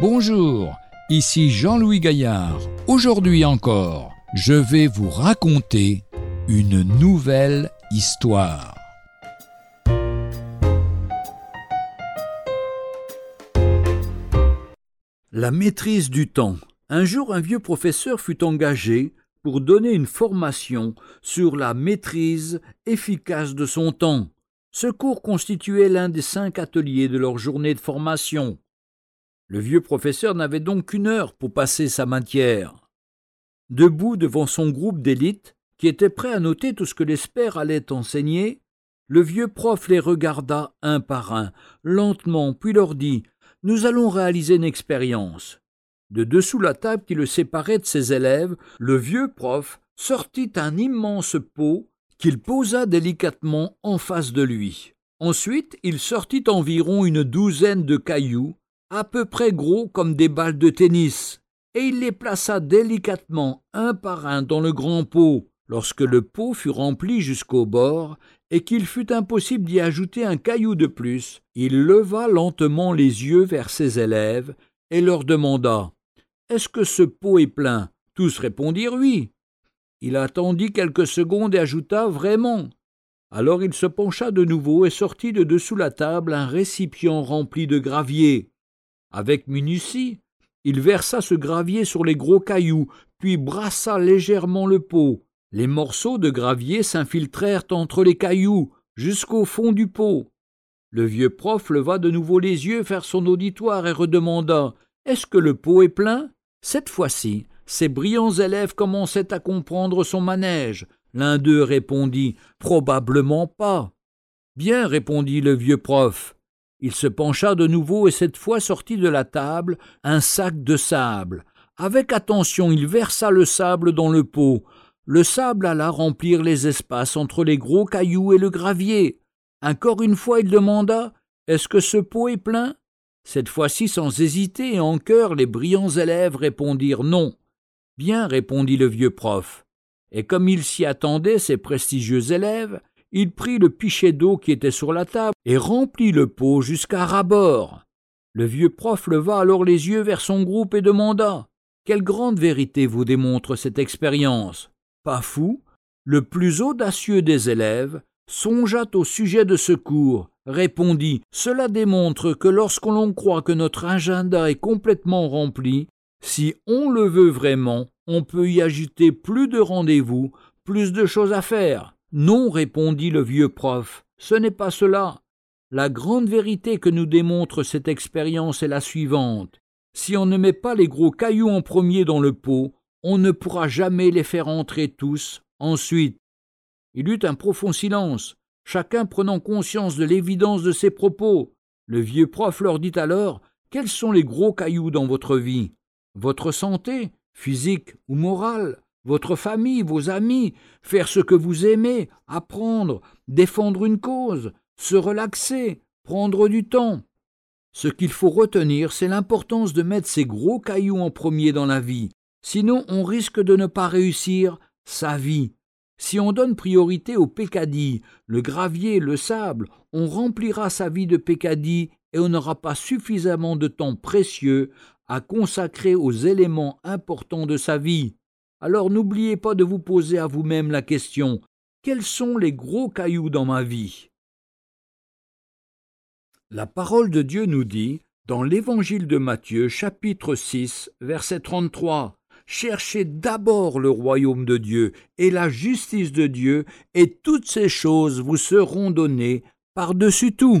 Bonjour, ici Jean-Louis Gaillard. Aujourd'hui encore, je vais vous raconter une nouvelle histoire. La maîtrise du temps. Un jour, un vieux professeur fut engagé pour donner une formation sur la maîtrise efficace de son temps. Ce cours constituait l'un des cinq ateliers de leur journée de formation. Le vieux professeur n'avait donc qu'une heure pour passer sa matière. Debout devant son groupe d'élite, qui était prêt à noter tout ce que l'espère allait enseigner, le vieux prof les regarda un par un, lentement, puis leur dit Nous allons réaliser une expérience. De dessous la table qui le séparait de ses élèves, le vieux prof sortit un immense pot qu'il posa délicatement en face de lui. Ensuite, il sortit environ une douzaine de cailloux à peu près gros comme des balles de tennis, et il les plaça délicatement un par un dans le grand pot. Lorsque le pot fut rempli jusqu'au bord, et qu'il fut impossible d'y ajouter un caillou de plus, il leva lentement les yeux vers ses élèves et leur demanda Est-ce que ce pot est plein? Tous répondirent oui. Il attendit quelques secondes et ajouta Vraiment. Alors il se pencha de nouveau et sortit de dessous la table un récipient rempli de gravier. Avec minutie, il versa ce gravier sur les gros cailloux, puis brassa légèrement le pot. Les morceaux de gravier s'infiltrèrent entre les cailloux, jusqu'au fond du pot. Le vieux prof leva de nouveau les yeux vers son auditoire et redemanda Est-ce que le pot est plein? Cette fois-ci, ses brillants élèves commençaient à comprendre son manège. L'un d'eux répondit Probablement pas. Bien, répondit le vieux prof. Il se pencha de nouveau et cette fois sortit de la table un sac de sable. Avec attention, il versa le sable dans le pot. Le sable alla remplir les espaces entre les gros cailloux et le gravier. Encore une fois, il demanda Est-ce que ce pot est plein? Cette fois-ci, sans hésiter et en chœur, les brillants élèves répondirent non. Bien, répondit le vieux prof. Et comme il s'y attendait, ces prestigieux élèves, il prit le pichet d'eau qui était sur la table et remplit le pot jusqu'à rabord. Le vieux prof leva alors les yeux vers son groupe et demanda Quelle grande vérité vous démontre cette expérience? Pas fou Le plus audacieux des élèves songea au sujet de ce cours, répondit Cela démontre que lorsque l'on croit que notre agenda est complètement rempli, si on le veut vraiment, on peut y agiter plus de rendez-vous, plus de choses à faire. Non, répondit le vieux prof, ce n'est pas cela. La grande vérité que nous démontre cette expérience est la suivante. Si on ne met pas les gros cailloux en premier dans le pot, on ne pourra jamais les faire entrer tous ensuite. Il eut un profond silence, chacun prenant conscience de l'évidence de ses propos. Le vieux prof leur dit alors Quels sont les gros cailloux dans votre vie? Votre santé, physique ou morale? Votre famille, vos amis, faire ce que vous aimez, apprendre, défendre une cause, se relaxer, prendre du temps. Ce qu'il faut retenir, c'est l'importance de mettre ces gros cailloux en premier dans la vie, sinon on risque de ne pas réussir sa vie. Si on donne priorité au pécadilles, le gravier, le sable, on remplira sa vie de pécadilles et on n'aura pas suffisamment de temps précieux à consacrer aux éléments importants de sa vie. Alors n'oubliez pas de vous poser à vous-même la question quels sont les gros cailloux dans ma vie? La parole de Dieu nous dit, dans l'Évangile de Matthieu, chapitre 6, verset 33, Cherchez d'abord le royaume de Dieu et la justice de Dieu, et toutes ces choses vous seront données par-dessus tout.